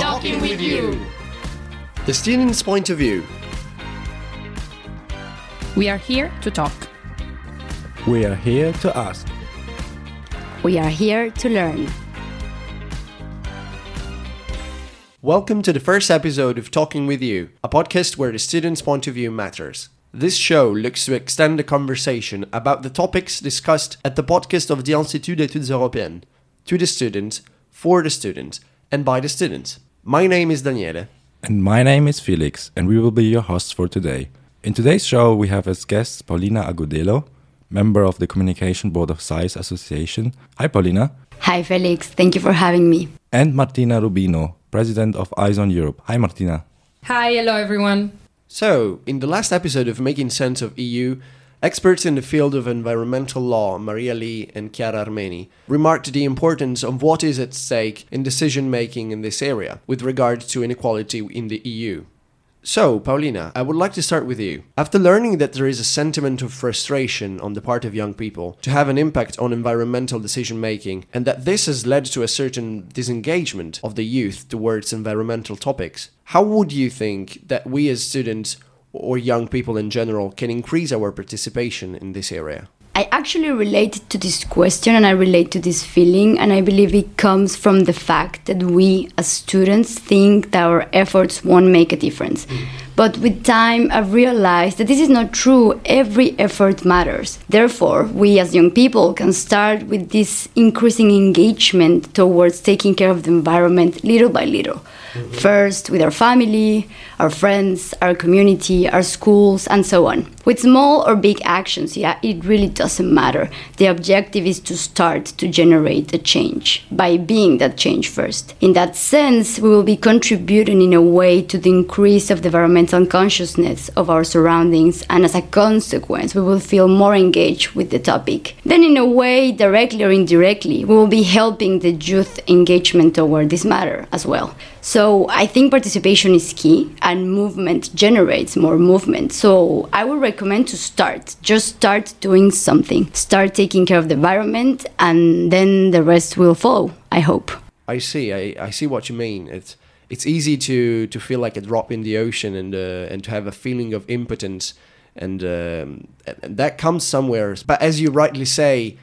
Talking with EU. The student's point of view. We are here to talk. We are here to ask. We are here to learn. Welcome to the first episode of Talking with EU, a podcast where the student's point of view matters. This show looks to extend the conversation about the topics discussed at the podcast of the Institut d'études européennes to the students, for the students, and by the students. My name is Daniele. And my name is Felix, and we will be your hosts for today. In today's show, we have as guests Paulina Agudelo, member of the Communication Board of Science Association. Hi, Paulina. Hi, Felix. Thank you for having me. And Martina Rubino, president of Eyes on Europe. Hi, Martina. Hi, hello everyone. So, in the last episode of Making Sense of EU, experts in the field of environmental law, Maria Lee and Chiara Armeni, remarked the importance of what is at stake in decision making in this area with regard to inequality in the EU. So, Paulina, I would like to start with you. After learning that there is a sentiment of frustration on the part of young people to have an impact on environmental decision making, and that this has led to a certain disengagement of the youth towards environmental topics, how would you think that we as students or young people in general can increase our participation in this area? I actually relate to this question and I relate to this feeling, and I believe it comes from the fact that we as students think that our efforts won't make a difference. Mm-hmm. But with time, I've realized that this is not true. Every effort matters. Therefore, we as young people can start with this increasing engagement towards taking care of the environment little by little. First, with our family, our friends, our community, our schools, and so on. With small or big actions, yeah, it really doesn't matter. The objective is to start to generate a change by being that change first. In that sense, we will be contributing in a way to the increase of the environmental consciousness of our surroundings, and as a consequence, we will feel more engaged with the topic. Then, in a way, directly or indirectly, we will be helping the youth engagement toward this matter as well. So I think participation is key and movement generates more movement. So I would recommend to start. Just start doing something. Start taking care of the environment and then the rest will follow, I hope. I see. I, I see what you mean. It's it's easy to, to feel like a drop in the ocean and uh, and to have a feeling of impotence, and, um, and that comes somewhere. But as you rightly say,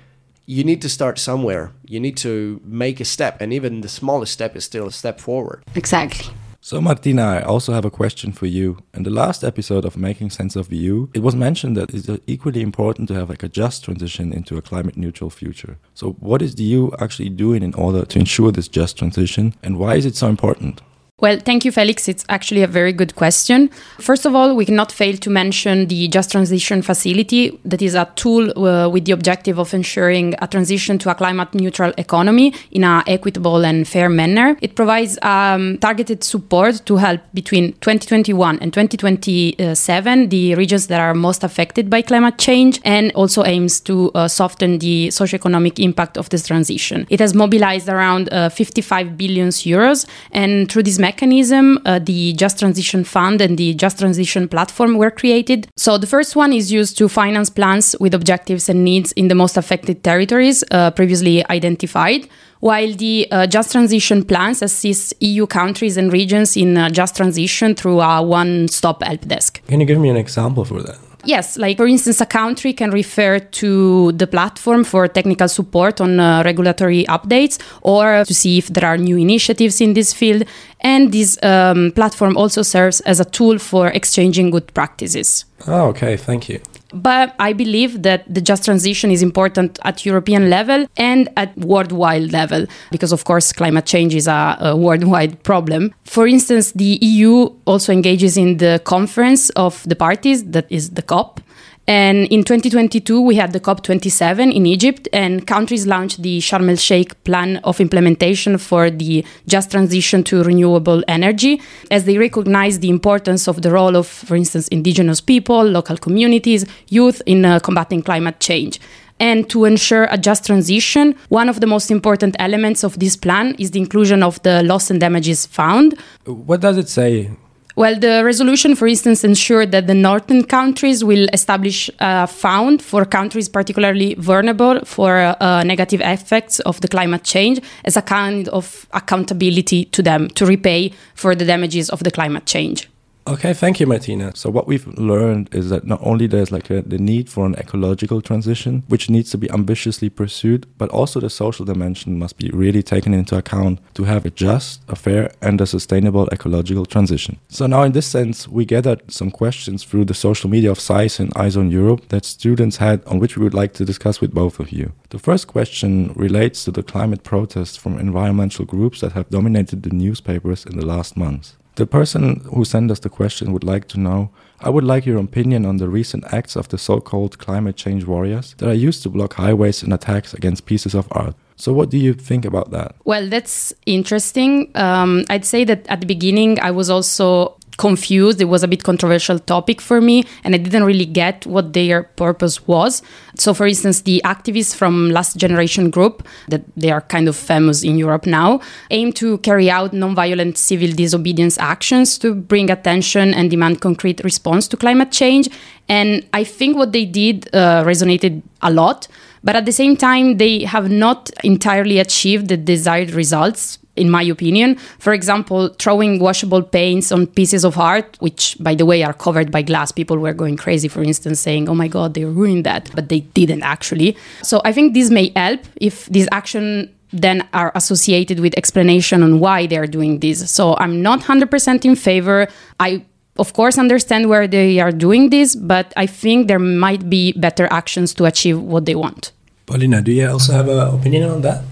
you need to start somewhere. You need to make a step, and even the smallest step is still a step forward. Exactly. So, Martina, I also have a question for you. In the last episode of Making Sense of EU, it was mentioned that it's equally important to have like a just transition into a climate neutral future. So, what is the EU actually doing in order to ensure this just transition, and why is it so important? Well, thank you, Felix. It's actually a very good question. First of all, we cannot fail to mention the Just Transition Facility, that is a tool uh, with the objective of ensuring a transition to a climate neutral economy in an equitable and fair manner. It provides um, targeted support to help between 2021 and 2027 the regions that are most affected by climate change and also aims to uh, soften the socioeconomic impact of this transition. It has mobilized around uh, 55 billion euros, and through this mechanism, uh, the Just Transition Fund and the Just Transition Platform were created. So the first one is used to finance plans with objectives and needs in the most affected territories uh, previously identified. While the uh, Just Transition plans assist EU countries and regions in uh, just transition through a one stop help desk. Can you give me an example for that? Yes, like for instance, a country can refer to the platform for technical support on uh, regulatory updates or to see if there are new initiatives in this field. And this um, platform also serves as a tool for exchanging good practices. Oh, okay, thank you. But I believe that the just transition is important at European level and at worldwide level, because of course climate change is a, a, worldwide problem. For instance, the EU also engages in the conference of the parties, that is the COP. And in 2022, we had the COP27 in Egypt, and countries launched the Sharm el Sheikh plan of implementation for the just transition to renewable energy, as they recognize the importance of the role of, for instance, indigenous people, local communities, youth in uh, combating climate change. And to ensure a just transition, one of the most important elements of this plan is the inclusion of the loss and damages fund. What does it say Well, the resolution, for instance, ensured that the northern countries will establish a fund for countries particularly vulnerable for uh, negative effects of the climate change as a kind of accountability to them to repay for the damages of the climate change. Okay, thank you, Martina. So what we've learned is that not only there's like a, the need for an ecological transition, which needs to be ambitiously pursued, but also the social dimension must be really taken into account to have a just, a fair, and a sustainable ecological transition. So now, in this sense, we gathered some questions through the social media of SAIES and Eyes on Europe that students had, on which we would like to discuss with both of you. The first question relates to the climate protests from environmental groups that have dominated the newspapers in the last months. The person who sent us the question would like to know I would like your opinion on the recent acts of the so called climate change warriors that are used to block highways and attacks against pieces of art. So, what do you think about that? Well, that's interesting. Um, I'd say that at the beginning, I was also confused. It was a bit controversial topic for me, and I didn't really get what their purpose was. So, for instance, the activists from Last Generation Group, that they are kind of famous in Europe now, aim to carry out nonviolent civil disobedience actions to bring attention and demand concrete response to climate change. And I think what they did uh, resonated a lot. But at the same time, they have not entirely achieved the desired results in my opinion. For example, throwing washable paints on pieces of art, which, by the way, are covered by glass. People were going crazy, for instance, saying, oh my God, they ruined that. But they didn't actually. So I think this may help if this action then are associated with explanation on why they are doing this. So I'm not 100% in favor. I of course understand where they are doing this, but I think there might be better actions to achieve what they want. Paulina, do you also have an opinion on that?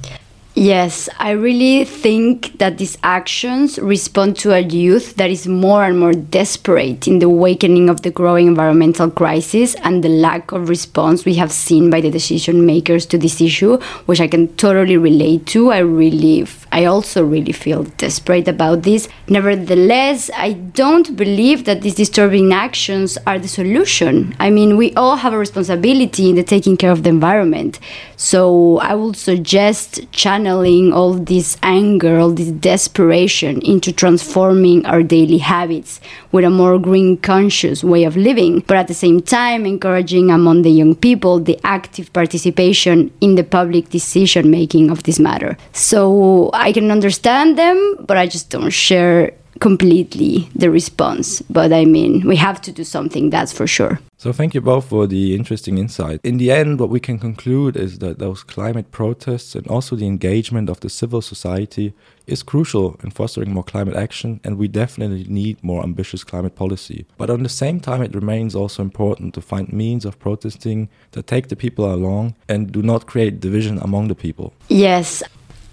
Yes, I really think that these actions respond to a youth that is more and more desperate in the awakening of the growing environmental crisis and the lack of response we have seen by the decision makers to this issue, which I can totally relate to. I really, I also really feel desperate about this. Nevertheless, I don't believe that these disturbing actions are the solution. I mean, we all have a responsibility in the taking care of the environment. So I would suggest channeling all this anger, all this desperation into transforming our daily habits with a more green conscious way of living, but at the same time encouraging among the young people the active participation in the public decision making of this matter. So I can understand them, but I just don't share completely the response. But I mean, we have to do something, that's for sure. So, thank you both for the interesting insight. In the end, what we can conclude is that those climate protests and also the engagement of the civil society is crucial in fostering more climate action, and we definitely need more ambitious climate policy. But on the same time, it remains also important to find means of protesting that take the people along and do not create division among the people. Yes,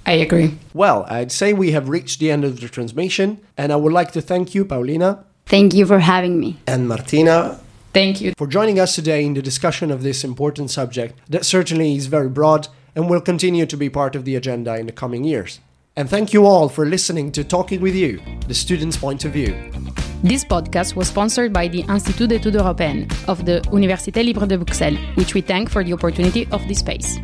I agree. Well, I'd say we have reached the end of the transmission, and I would like to thank you, Paulina. Thank you for having me. And Martina. Thank you. For joining us today in the discussion of this important subject that certainly is very broad and will continue to be part of the agenda in the coming years. And thank you all for listening to Talking with EU, the student's point of view. This podcast was sponsored by the Institut d'études européennes of the Université Libre de Bruxelles, which we thank for the opportunity of this space.